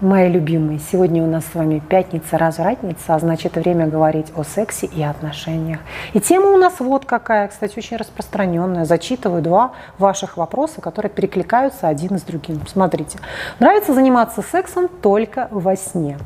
Мои любимые, сегодня у нас с вами пятница, развратница, а значит время говорить о сексе и отношениях. И тема у нас вот какая, кстати, очень распространенная. Зачитываю два ваших вопроса, которые перекликаются один с другим. Смотрите. Нравится заниматься сексом только во сне.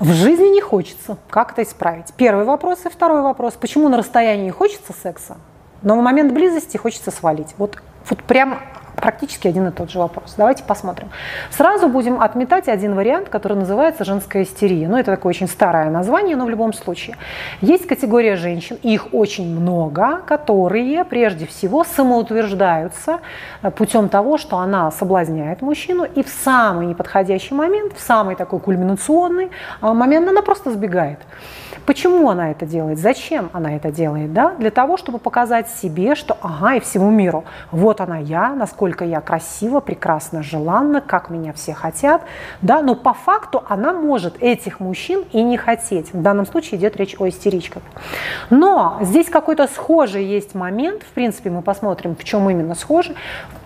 В жизни не хочется. Как это исправить? Первый вопрос и второй вопрос. Почему на расстоянии хочется секса, но в момент близости хочется свалить? Вот, вот прям практически один и тот же вопрос. Давайте посмотрим. Сразу будем отметать один вариант, который называется женская истерия. Ну, это такое очень старое название, но в любом случае. Есть категория женщин, их очень много, которые прежде всего самоутверждаются э, путем того, что она соблазняет мужчину, и в самый неподходящий момент, в самый такой кульминационный э, момент она просто сбегает. Почему она это делает? Зачем она это делает? Да? Для того, чтобы показать себе, что ага, и всему миру, вот она я, насколько я красива, прекрасна, желанна, как меня все хотят. Да? Но по факту она может этих мужчин и не хотеть. В данном случае идет речь о истеричках. Но здесь какой-то схожий есть момент, в принципе, мы посмотрим, в чем именно схожий,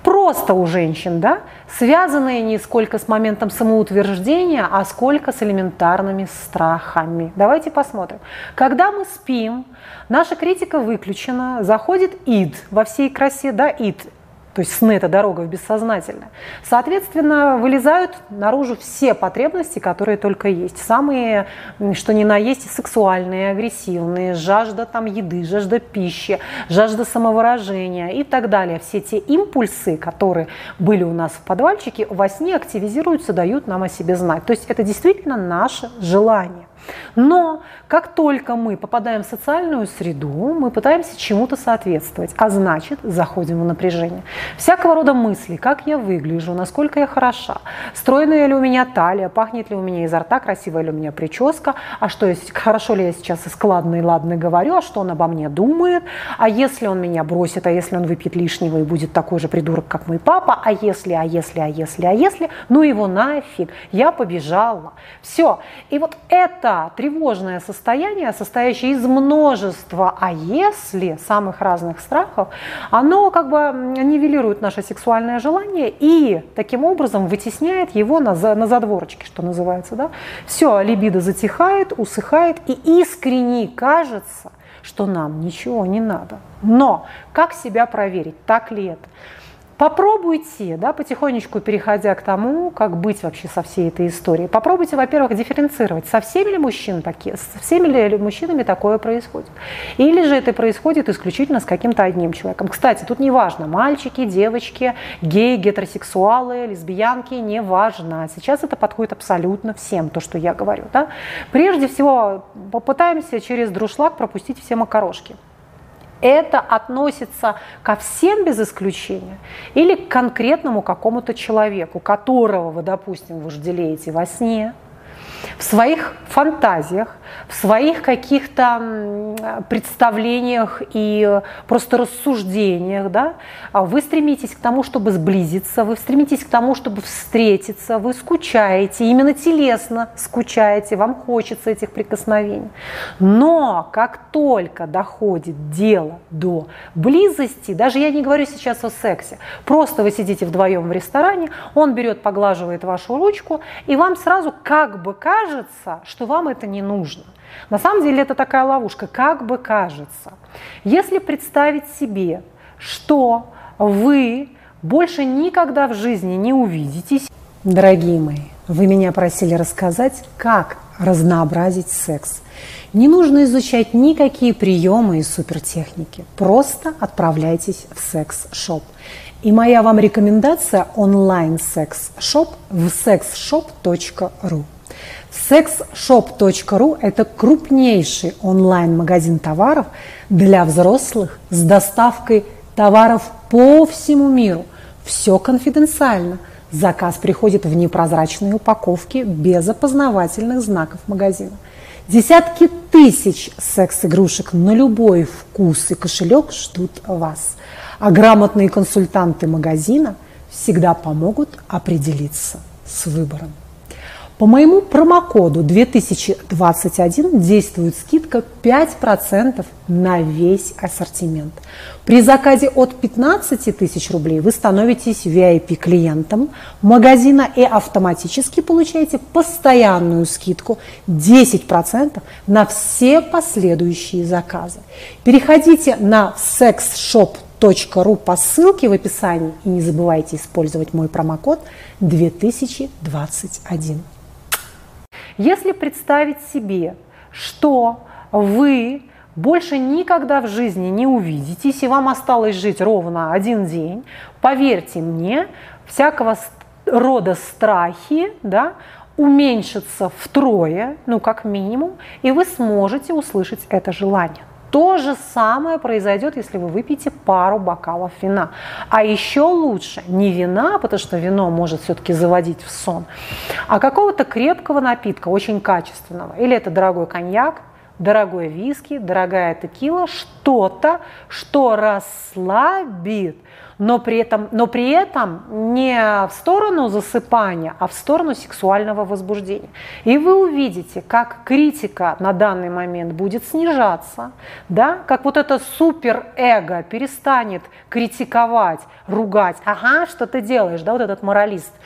просто у женщин, да, связанные не сколько с моментом самоутверждения, а сколько с элементарными страхами. Давайте посмотрим. Когда мы спим, наша критика выключена, заходит ид во всей красе, да, ид то есть сны – это дорога в бессознательное. Соответственно, вылезают наружу все потребности, которые только есть. Самые, что ни на есть, сексуальные, агрессивные, жажда там еды, жажда пищи, жажда самовыражения и так далее. Все те импульсы, которые были у нас в подвальчике, во сне активизируются, дают нам о себе знать. То есть это действительно наше желание. Но как только мы попадаем в социальную среду, мы пытаемся чему-то соответствовать, а значит заходим в напряжение. Всякого рода мысли, как я выгляжу, насколько я хороша, стройная ли у меня талия, пахнет ли у меня изо рта, красивая ли у меня прическа, а что я, хорошо ли я сейчас и складно и ладно говорю, а что он обо мне думает, а если он меня бросит, а если он выпьет лишнего и будет такой же придурок, как мой папа, а если, а если, а если, а если, ну его нафиг, я побежала. Все. И вот это тревожное состояние, состоящее из множества «а если» самых разных страхов, оно как бы нивелирует наше сексуальное желание и таким образом вытесняет его на, на задворочке, что называется. Да? Все, либидо затихает, усыхает и искренне кажется, что нам ничего не надо. Но как себя проверить, так ли это? Попробуйте, да, потихонечку переходя к тому, как быть вообще со всей этой историей. Попробуйте, во-первых, дифференцировать, со всеми ли мужчин такие, со всеми ли мужчинами такое происходит. Или же это происходит исключительно с каким-то одним человеком. Кстати, тут не важно, мальчики, девочки, геи, гетеросексуалы, лесбиянки, не важно. Сейчас это подходит абсолютно всем, то, что я говорю. Да? Прежде всего, попытаемся через друшлаг пропустить все макарошки это относится ко всем без исключения или к конкретному какому-то человеку, которого вы, допустим, вожделеете во сне, в своих фантазиях, в своих каких-то представлениях и просто рассуждениях, да, а вы стремитесь к тому, чтобы сблизиться, вы стремитесь к тому, чтобы встретиться, вы скучаете, именно телесно скучаете, вам хочется этих прикосновений. Но как только доходит дело до близости, даже я не говорю сейчас о сексе, просто вы сидите вдвоем в ресторане, он берет, поглаживает вашу ручку, и вам сразу как бы кажется, что вам это не нужно. На самом деле это такая ловушка, как бы кажется. Если представить себе, что вы больше никогда в жизни не увидитесь, дорогие мои, вы меня просили рассказать, как разнообразить секс. Не нужно изучать никакие приемы и супертехники. Просто отправляйтесь в секс-шоп. И моя вам рекомендация онлайн-секс-шоп в sexshop.ru. Sexshop.ru – это крупнейший онлайн-магазин товаров для взрослых с доставкой товаров по всему миру. Все конфиденциально. Заказ приходит в непрозрачной упаковке без опознавательных знаков магазина. Десятки тысяч секс-игрушек на любой вкус и кошелек ждут вас. А грамотные консультанты магазина всегда помогут определиться с выбором. По моему промокоду 2021 действует скидка 5% на весь ассортимент. При заказе от 15 тысяч рублей вы становитесь VIP-клиентом магазина и автоматически получаете постоянную скидку 10% на все последующие заказы. Переходите на sexshop.ru по ссылке в описании и не забывайте использовать мой промокод 2021. Если представить себе, что вы больше никогда в жизни не увидитесь, и вам осталось жить ровно один день, поверьте мне, всякого рода страхи да, уменьшатся втрое, ну как минимум, и вы сможете услышать это желание. То же самое произойдет, если вы выпьете пару бокалов вина. А еще лучше не вина, потому что вино может все-таки заводить в сон, а какого-то крепкого напитка, очень качественного. Или это дорогой коньяк, дорогой виски, дорогая текила, что-то, что расслабит, но при, этом, но при этом не в сторону засыпания, а в сторону сексуального возбуждения. И вы увидите, как критика на данный момент будет снижаться, да? как вот это суперэго перестанет критиковать, ругать, ага, что ты делаешь, да, вот этот моралист –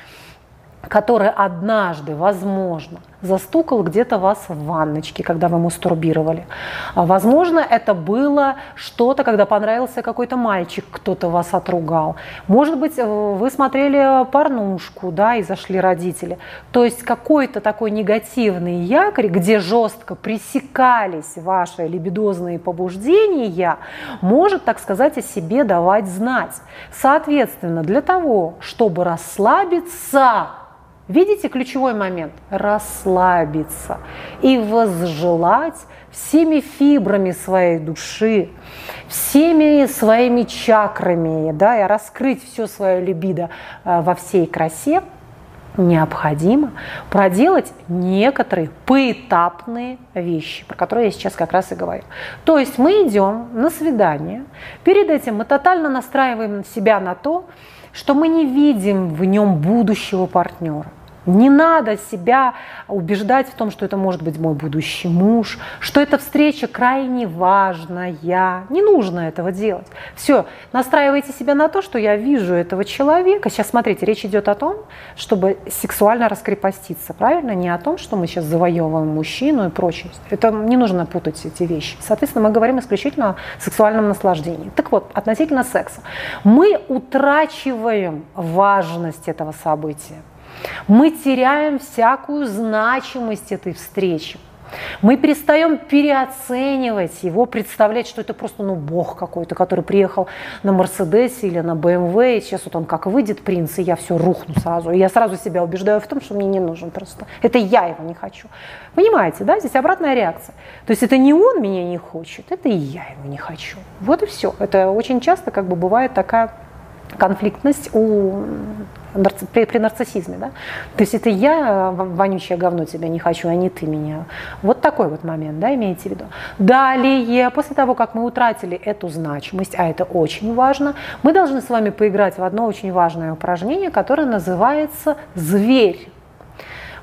который однажды, возможно, застукал где-то вас в ванночке, когда вы мастурбировали. А, возможно, это было что-то, когда понравился какой-то мальчик, кто-то вас отругал. Может быть, э, вы смотрели порнушку, да, и зашли родители. То есть какой-то такой негативный якорь, где жестко пресекались ваши либидозные побуждения, может, так сказать, о себе давать знать. Соответственно, для того, чтобы расслабиться, Видите ключевой момент? Расслабиться и возжелать всеми фибрами своей души, всеми своими чакрами, да, и раскрыть все свое либидо э, во всей красе, необходимо проделать некоторые поэтапные вещи, про которые я сейчас как раз и говорю. То есть мы идем на свидание, перед этим мы тотально настраиваем себя на то, что мы не видим в нем будущего партнера. Не надо себя убеждать в том, что это может быть мой будущий муж, что эта встреча крайне важная. Не нужно этого делать. Все, настраивайте себя на то, что я вижу этого человека. Сейчас смотрите, речь идет о том, чтобы сексуально раскрепоститься, правильно? Не о том, что мы сейчас завоевываем мужчину и прочее. Это не нужно путать эти вещи. Соответственно, мы говорим исключительно о сексуальном наслаждении. Так вот, относительно секса. Мы утрачиваем важность этого события мы теряем всякую значимость этой встречи. Мы перестаем переоценивать его, представлять, что это просто ну, бог какой-то, который приехал на Мерседесе или на БМВ, и сейчас вот он как выйдет принц, и я все рухну сразу. И я сразу себя убеждаю в том, что мне не нужен просто. Это я его не хочу. Понимаете, да? Здесь обратная реакция. То есть это не он меня не хочет, это и я его не хочу. Вот и все. Это очень часто как бы бывает такая конфликтность у при, при нарциссизме, да? То есть это я, вонючее говно тебя не хочу, а не ты меня. Вот такой вот момент, да, имеете в виду. Далее, после того, как мы утратили эту значимость, а это очень важно, мы должны с вами поиграть в одно очень важное упражнение, которое называется «Зверь».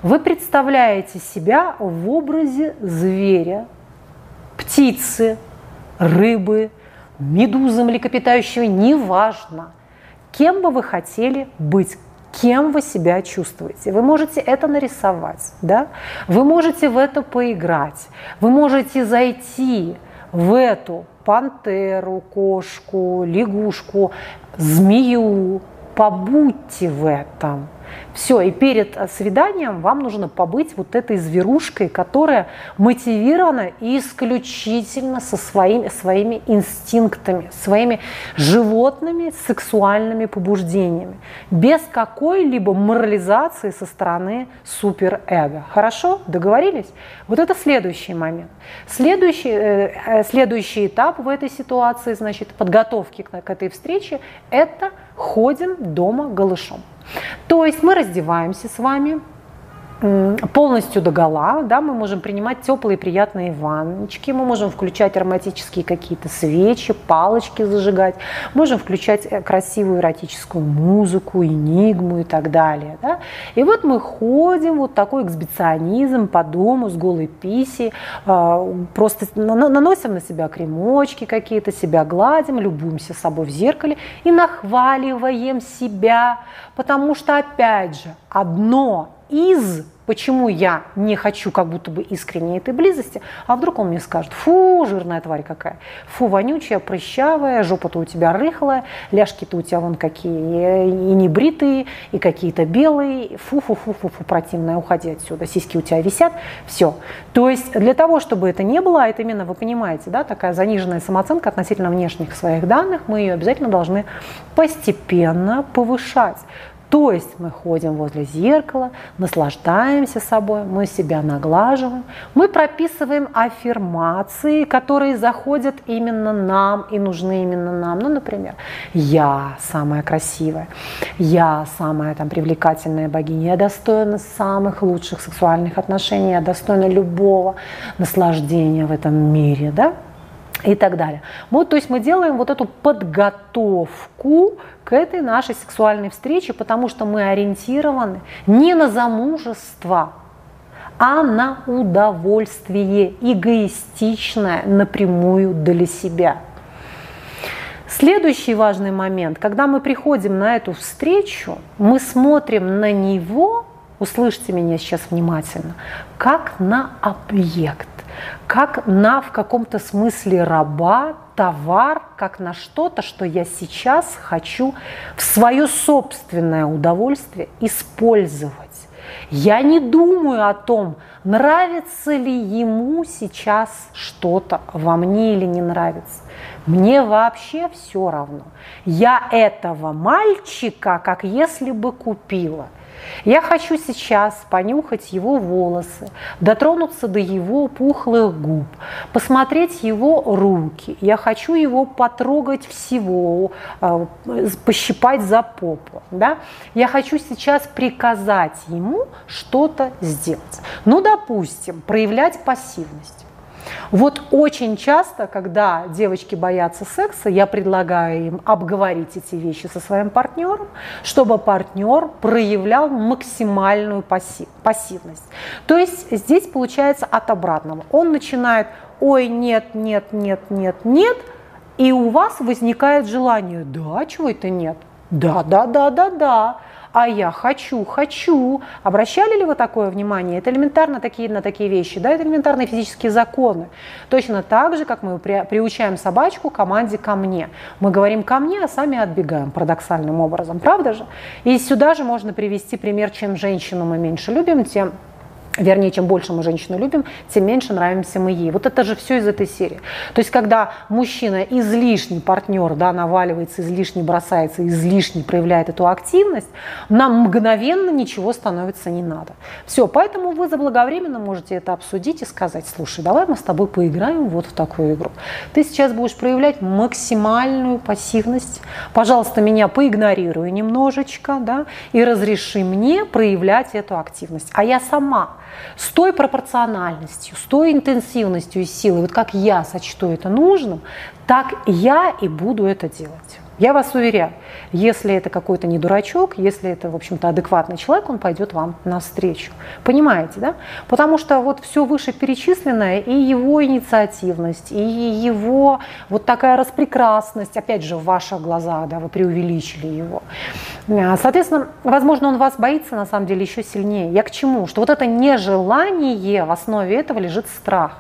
Вы представляете себя в образе зверя, птицы, рыбы, медузы млекопитающего, неважно – кем бы вы хотели быть, кем вы себя чувствуете. Вы можете это нарисовать, да? вы можете в это поиграть, вы можете зайти в эту пантеру, кошку, лягушку, змею, побудьте в этом – все, и перед э, свиданием вам нужно побыть вот этой зверушкой, которая мотивирована исключительно со своими, своими инстинктами, своими животными сексуальными побуждениями, без какой-либо морализации со стороны суперэго. Хорошо? Договорились? Вот это следующий момент. Следующий, э, э, следующий этап в этой ситуации, значит, подготовки к, к этой встрече, это ходим дома голышом. То есть мы раздеваемся с вами, полностью до гола, да, мы можем принимать теплые приятные ванночки, мы можем включать ароматические какие-то свечи, палочки зажигать, можем включать э, красивую эротическую музыку, энигму и так далее. Да. И вот мы ходим, вот такой эксбиционизм по дому с голой писи, а, просто наносим на себя кремочки какие-то, себя гладим, любуемся собой в зеркале и нахваливаем себя, потому что, опять же, одно из, почему я не хочу как будто бы искренней этой близости, а вдруг он мне скажет, фу, жирная тварь какая, фу, вонючая, прыщавая, жопа-то у тебя рыхлая, ляжки-то у тебя вон какие, и небритые, и какие-то белые, фу-фу-фу-фу-фу, противная, уходи отсюда, сиськи у тебя висят, все. То есть для того, чтобы это не было, а это именно, вы понимаете, да, такая заниженная самооценка относительно внешних своих данных, мы ее обязательно должны постепенно повышать. То есть мы ходим возле зеркала, наслаждаемся собой, мы себя наглаживаем, мы прописываем аффирмации, которые заходят именно нам и нужны именно нам. Ну, например, я самая красивая, я самая там привлекательная богиня, я достойна самых лучших сексуальных отношений, я достойна любого наслаждения в этом мире, да? И так далее. Вот, то есть мы делаем вот эту подготовку к этой нашей сексуальной встрече, потому что мы ориентированы не на замужество, а на удовольствие эгоистичное напрямую для себя. Следующий важный момент, когда мы приходим на эту встречу, мы смотрим на него, услышьте меня сейчас внимательно, как на объект как на в каком-то смысле раба, товар, как на что-то, что я сейчас хочу в свое собственное удовольствие использовать. Я не думаю о том, нравится ли ему сейчас что-то во мне или не нравится. Мне вообще все равно. Я этого мальчика, как если бы купила – я хочу сейчас понюхать его волосы, дотронуться до его пухлых губ, посмотреть его руки. Я хочу его потрогать всего, а, пощипать за попу. Да? Я хочу сейчас приказать ему что-то сделать. Ну, допустим, проявлять пассивность. Вот очень часто, когда девочки боятся секса, я предлагаю им обговорить эти вещи со своим партнером, чтобы партнер проявлял максимальную пассивность. То есть здесь получается от обратного. Он начинает, ой, нет, нет, нет, нет, нет, и у вас возникает желание, да, чего это нет? Да, да, да, да, да а я хочу, хочу. Обращали ли вы такое внимание? Это элементарно такие, на такие вещи, да, это элементарные физические законы. Точно так же, как мы при, приучаем собачку команде «ко мне». Мы говорим «ко мне», а сами отбегаем парадоксальным образом, правда же? И сюда же можно привести пример, чем женщину мы меньше любим, тем вернее, чем больше мы женщину любим, тем меньше нравимся мы ей. Вот это же все из этой серии. То есть, когда мужчина излишний партнер, да, наваливается, излишне бросается, излишне проявляет эту активность, нам мгновенно ничего становится не надо. Все, поэтому вы заблаговременно можете это обсудить и сказать, слушай, давай мы с тобой поиграем вот в такую игру. Ты сейчас будешь проявлять максимальную пассивность. Пожалуйста, меня поигнорируй немножечко, да, и разреши мне проявлять эту активность. А я сама с той пропорциональностью, с той интенсивностью и силой, вот как я сочту это нужным, так я и буду это делать. Я вас уверяю, если это какой-то не дурачок, если это, в общем-то, адекватный человек, он пойдет вам навстречу. Понимаете, да? Потому что вот все вышеперечисленное, и его инициативность, и его вот такая распрекрасность, опять же, в ваших глазах, да, вы преувеличили его. А, соответственно, возможно, он вас боится, на самом деле, еще сильнее. Я к чему? Что вот это нежелание, в основе этого лежит страх.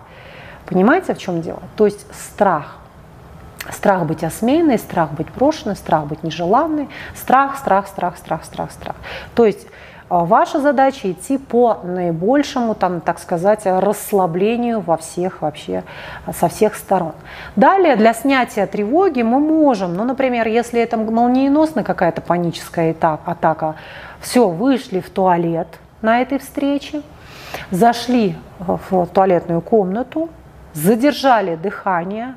Понимаете, в чем дело? То есть страх. Страх быть осмеянной, страх быть брошенной, страх быть нежеланной, страх, страх, страх, страх, страх, страх. То есть а, ваша задача идти по наибольшему, там, так сказать, расслаблению во всех вообще, со всех сторон. Далее для снятия тревоги мы можем, ну, например, если это молниеносная какая-то паническая атака, все, вышли в туалет на этой встрече, зашли в туалетную комнату, задержали дыхание,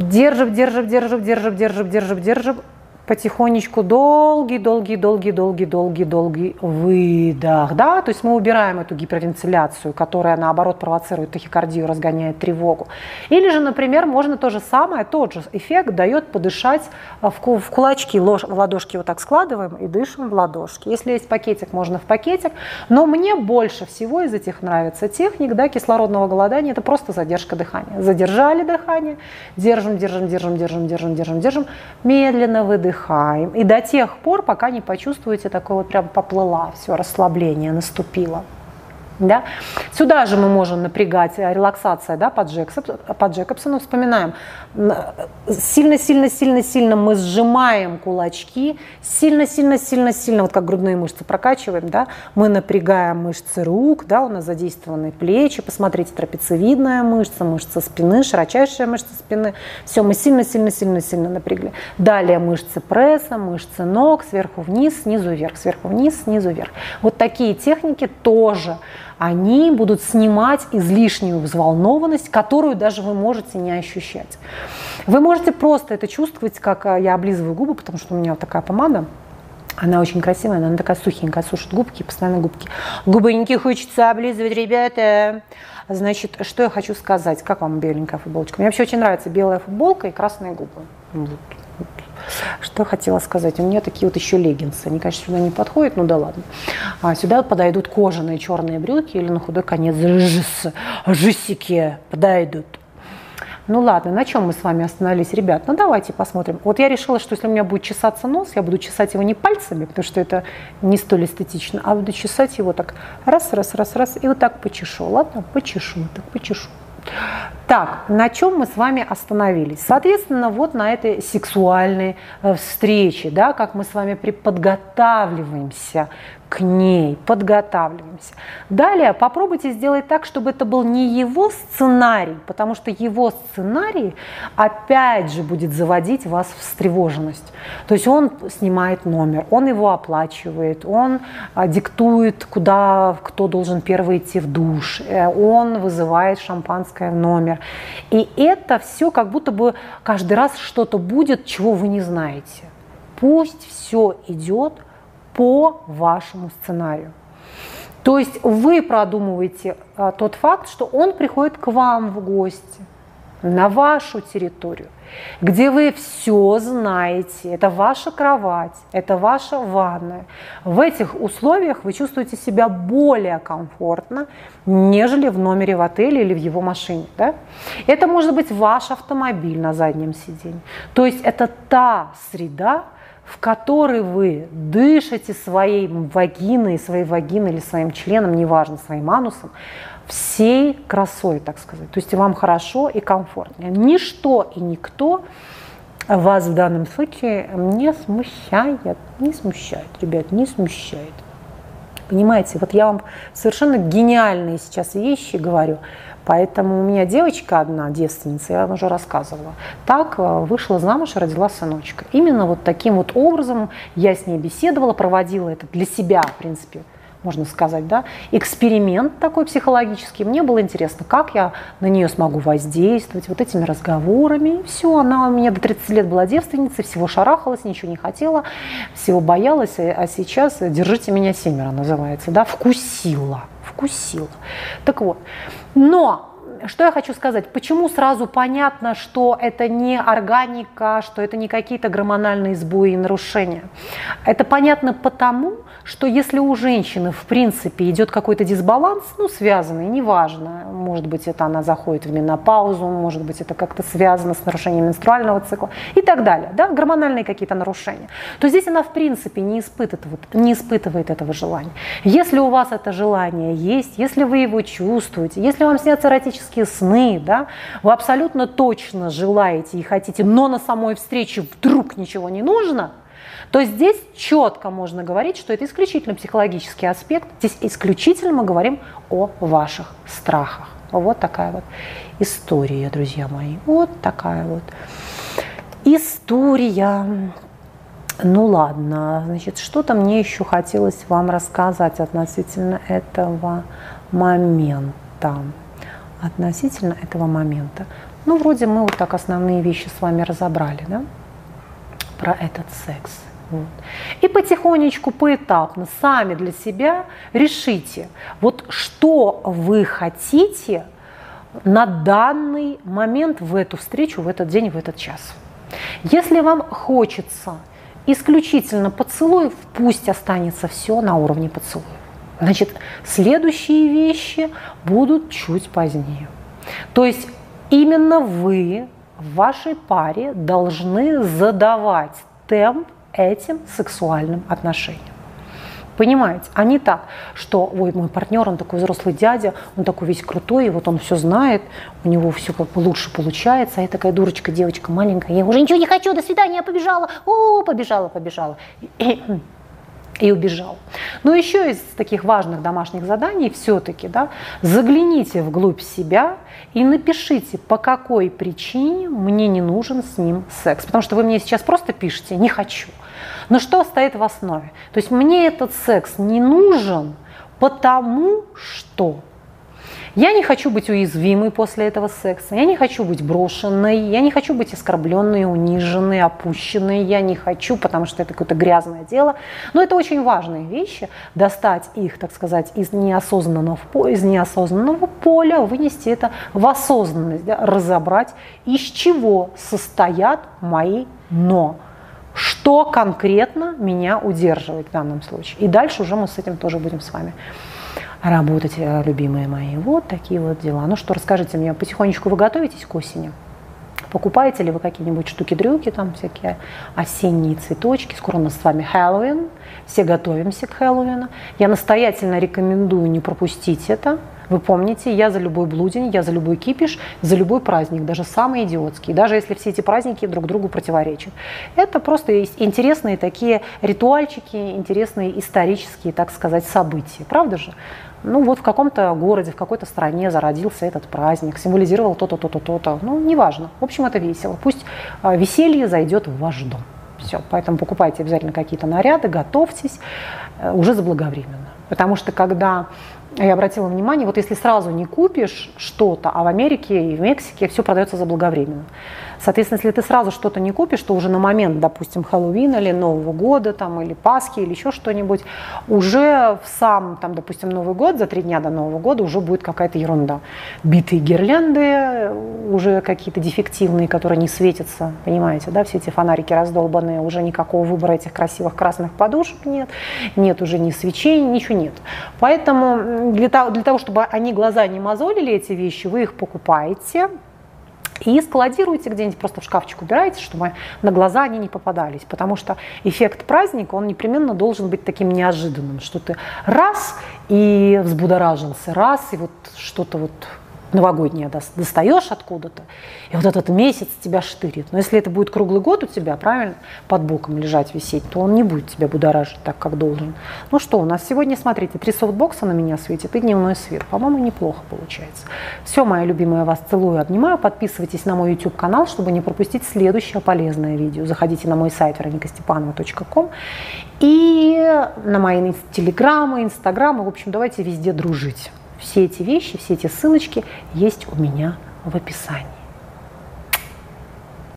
держим, держим, держим, держим, держим, держим, держим, потихонечку долгий, долгий, долгий, долгий, долгий, долгий выдох, да, то есть мы убираем эту гипервентиляцию, которая наоборот провоцирует тахикардию, разгоняет тревогу. Или же, например, можно то же самое, тот же эффект дает подышать в, в кулачки, в ладошки вот так складываем и дышим в ладошки. Если есть пакетик, можно в пакетик, но мне больше всего из этих нравится техник, да, кислородного голодания, это просто задержка дыхания. Задержали дыхание, держим, держим, держим, держим, держим, держим, держим, медленно выдыхаем выдыхаем. И до тех пор, пока не почувствуете такое вот прям поплыла, все, расслабление наступило. Да? Сюда же мы можем напрягать э, релаксация да, по, Джексон, по Джекобсону. Вспоминаем. Сильно-сильно-сильно-сильно мы сжимаем кулачки. Сильно-сильно-сильно-сильно, вот как грудные мышцы прокачиваем. Да? Мы напрягаем мышцы рук, да, у нас задействованы плечи. Посмотрите, трапециевидная мышца, мышца спины, широчайшая мышца спины. Все, мы сильно-сильно-сильно-сильно напрягли. Далее мышцы пресса, мышцы ног, сверху вниз, снизу вверх, сверху вниз, снизу вверх. Вот такие техники тоже они будут снимать излишнюю взволнованность, которую даже вы можете не ощущать. Вы можете просто это чувствовать, как э, я облизываю губы, потому что у меня вот такая помада, она очень красивая, она такая сухенькая, сушит губки, постоянно губки. Губоньки хочется облизывать, ребята. Значит, что я хочу сказать? Как вам беленькая футболочка? Мне вообще очень нравится белая футболка и красные губы. Что хотела сказать? У меня такие вот еще леггинсы. Они, конечно, сюда не подходят, ну да ладно. А сюда подойдут кожаные черные брюки или на худой конец жис, жисики подойдут. Ну ладно, на чем мы с вами остановились, ребят? Ну давайте посмотрим. Вот я решила, что если у меня будет чесаться нос, я буду чесать его не пальцами, потому что это не столь эстетично, а буду чесать его так раз, раз, раз, раз, и вот так почешу. Ладно, почешу, так почешу. Так, на чем мы с вами остановились? Соответственно, вот на этой сексуальной э, встрече, да, как мы с вами подготавливаемся к ней, подготавливаемся. Далее попробуйте сделать так, чтобы это был не его сценарий, потому что его сценарий опять же будет заводить вас в встревоженность. То есть он снимает номер, он его оплачивает, он а, диктует, куда кто должен первый идти в душ, э, он вызывает шампанское в номер. И это все как будто бы каждый раз что-то будет, чего вы не знаете. Пусть все идет по вашему сценарию. То есть вы продумываете а, тот факт, что он приходит к вам в гости, на вашу территорию, где вы все знаете, это ваша кровать, это ваша ванная. В этих условиях вы чувствуете себя более комфортно, нежели в номере в отеле или в его машине. Да? Это может быть ваш автомобиль на заднем сиденье. То есть это та среда, в которой вы дышите своей вагиной, своей вагиной или своим членом, неважно, своим анусом, всей красой, так сказать. То есть вам хорошо и комфортно. Ничто и никто вас в данном случае не смущает, не смущает, ребят, не смущает. Понимаете, вот я вам совершенно гениальные сейчас вещи говорю. Поэтому у меня девочка одна, девственница, я вам уже рассказывала, так э, вышла замуж и родила сыночка. Именно вот таким вот образом я с ней беседовала, проводила это для себя, в принципе, можно сказать, да, эксперимент такой психологический. Мне было интересно, как я на нее смогу воздействовать вот этими разговорами. И все, она у меня до 30 лет была девственницей, всего шарахалась, ничего не хотела, всего боялась, а сейчас «Держите меня семеро» называется, да, вкусила, вкусила. Так вот, но что я хочу сказать? Почему сразу понятно, что это не органика, что это не какие-то гормональные сбои и нарушения? Это понятно потому, что если у женщины в принципе идет какой-то дисбаланс, ну связанный, неважно, может быть это она заходит в менопаузу, может быть это как-то связано с нарушением менструального цикла и так далее, да, гормональные какие-то нарушения, то здесь она в принципе не испытывает, не испытывает этого желания. Если у вас это желание есть, если вы его чувствуете, если вам снятся эротические сны, да, вы абсолютно точно желаете и хотите, но на самой встрече вдруг ничего не нужно – то здесь четко можно говорить, что это исключительно психологический аспект. Здесь исключительно мы говорим о ваших страхах. Вот такая вот история, друзья мои. Вот такая вот история. Ну ладно, значит, что-то мне еще хотелось вам рассказать относительно этого момента. Относительно этого момента. Ну, вроде мы вот так основные вещи с вами разобрали, да? Про этот секс. Вот. И потихонечку, поэтапно, сами для себя решите, вот что вы хотите на данный момент в эту встречу, в этот день, в этот час. Если вам хочется исключительно поцелуев, пусть останется все на уровне поцелуя. Значит, следующие вещи будут чуть позднее. То есть именно вы в вашей паре должны задавать темп этим сексуальным отношениям. Понимаете, а не так, что, ой, мой партнер, он такой взрослый дядя, он такой весь крутой, и вот он все знает, у него все лучше получается, а я такая дурочка, девочка маленькая, я уже ничего не хочу, до свидания, я побежала, о, побежала, побежала. И, убежал. Но еще из таких важных домашних заданий все-таки да, загляните вглубь себя и напишите, по какой причине мне не нужен с ним секс. Потому что вы мне сейчас просто пишете «не хочу». Но что стоит в основе? То есть мне этот секс не нужен, потому что я не хочу быть уязвимой после этого секса, я не хочу быть брошенной, я не хочу быть оскорбленной, униженной, опущенной, я не хочу, потому что это какое-то грязное дело. Но это очень важные вещи, достать их, так сказать, из неосознанного, из неосознанного поля, вынести это в осознанность, да, разобрать, из чего состоят мои «но» что конкретно меня удерживает в данном случае. И дальше уже мы с этим тоже будем с вами работать, э, любимые мои. Вот такие вот дела. Ну что, расскажите мне, потихонечку вы готовитесь к осени? Покупаете ли вы какие-нибудь штуки-дрюки, там всякие осенние цветочки? Скоро у нас с вами Хэллоуин, все готовимся к Хэллоуину. Я настоятельно рекомендую не пропустить это. Вы помните, я за любой блудень, я за любой кипиш, за любой праздник, даже самый идиотский, даже если все эти праздники друг другу противоречат. Это просто интересные такие ритуальчики, интересные исторические, так сказать, события. Правда же? Ну вот в каком-то городе, в какой-то стране зародился этот праздник, символизировал то-то, то-то, то-то. Ну, неважно. В общем, это весело. Пусть а, веселье зайдет в ваш дом. Все. Поэтому покупайте обязательно какие-то наряды, готовьтесь э, уже заблаговременно. Потому что когда я обратила внимание, вот если сразу не купишь что-то, а в Америке и в Мексике все продается заблаговременно. Соответственно, если ты сразу что-то не купишь, то уже на момент, допустим, Хэллоуина или Нового года, там, или Пасхи, или еще что-нибудь, уже в сам, там, допустим, Новый год, за три дня до Нового года уже будет какая-то ерунда. Битые гирлянды, уже какие-то дефективные, которые не светятся, понимаете, да, все эти фонарики раздолбанные, уже никакого выбора этих красивых красных подушек нет, нет уже ни свечей, ничего нет. Поэтому для того, для того, чтобы они глаза не мозолили, эти вещи, вы их покупаете, и складируйте где-нибудь, просто в шкафчик убирайте, чтобы на глаза они не попадались. Потому что эффект праздника, он непременно должен быть таким неожиданным, что ты раз и взбудоражился, раз и вот что-то вот новогоднее достаешь откуда-то, и вот этот месяц тебя штырит. Но если это будет круглый год у тебя, правильно, под боком лежать, висеть, то он не будет тебя будоражить так, как должен. Ну что, у нас сегодня, смотрите, три софтбокса на меня светит и дневной свет. По-моему, неплохо получается. Все, моя любимая, вас целую, обнимаю. Подписывайтесь на мой YouTube-канал, чтобы не пропустить следующее полезное видео. Заходите на мой сайт veronikastepanova.com и на мои телеграммы, инстаграмы. В общем, давайте везде дружить. Все эти вещи, все эти ссылочки есть у меня в описании.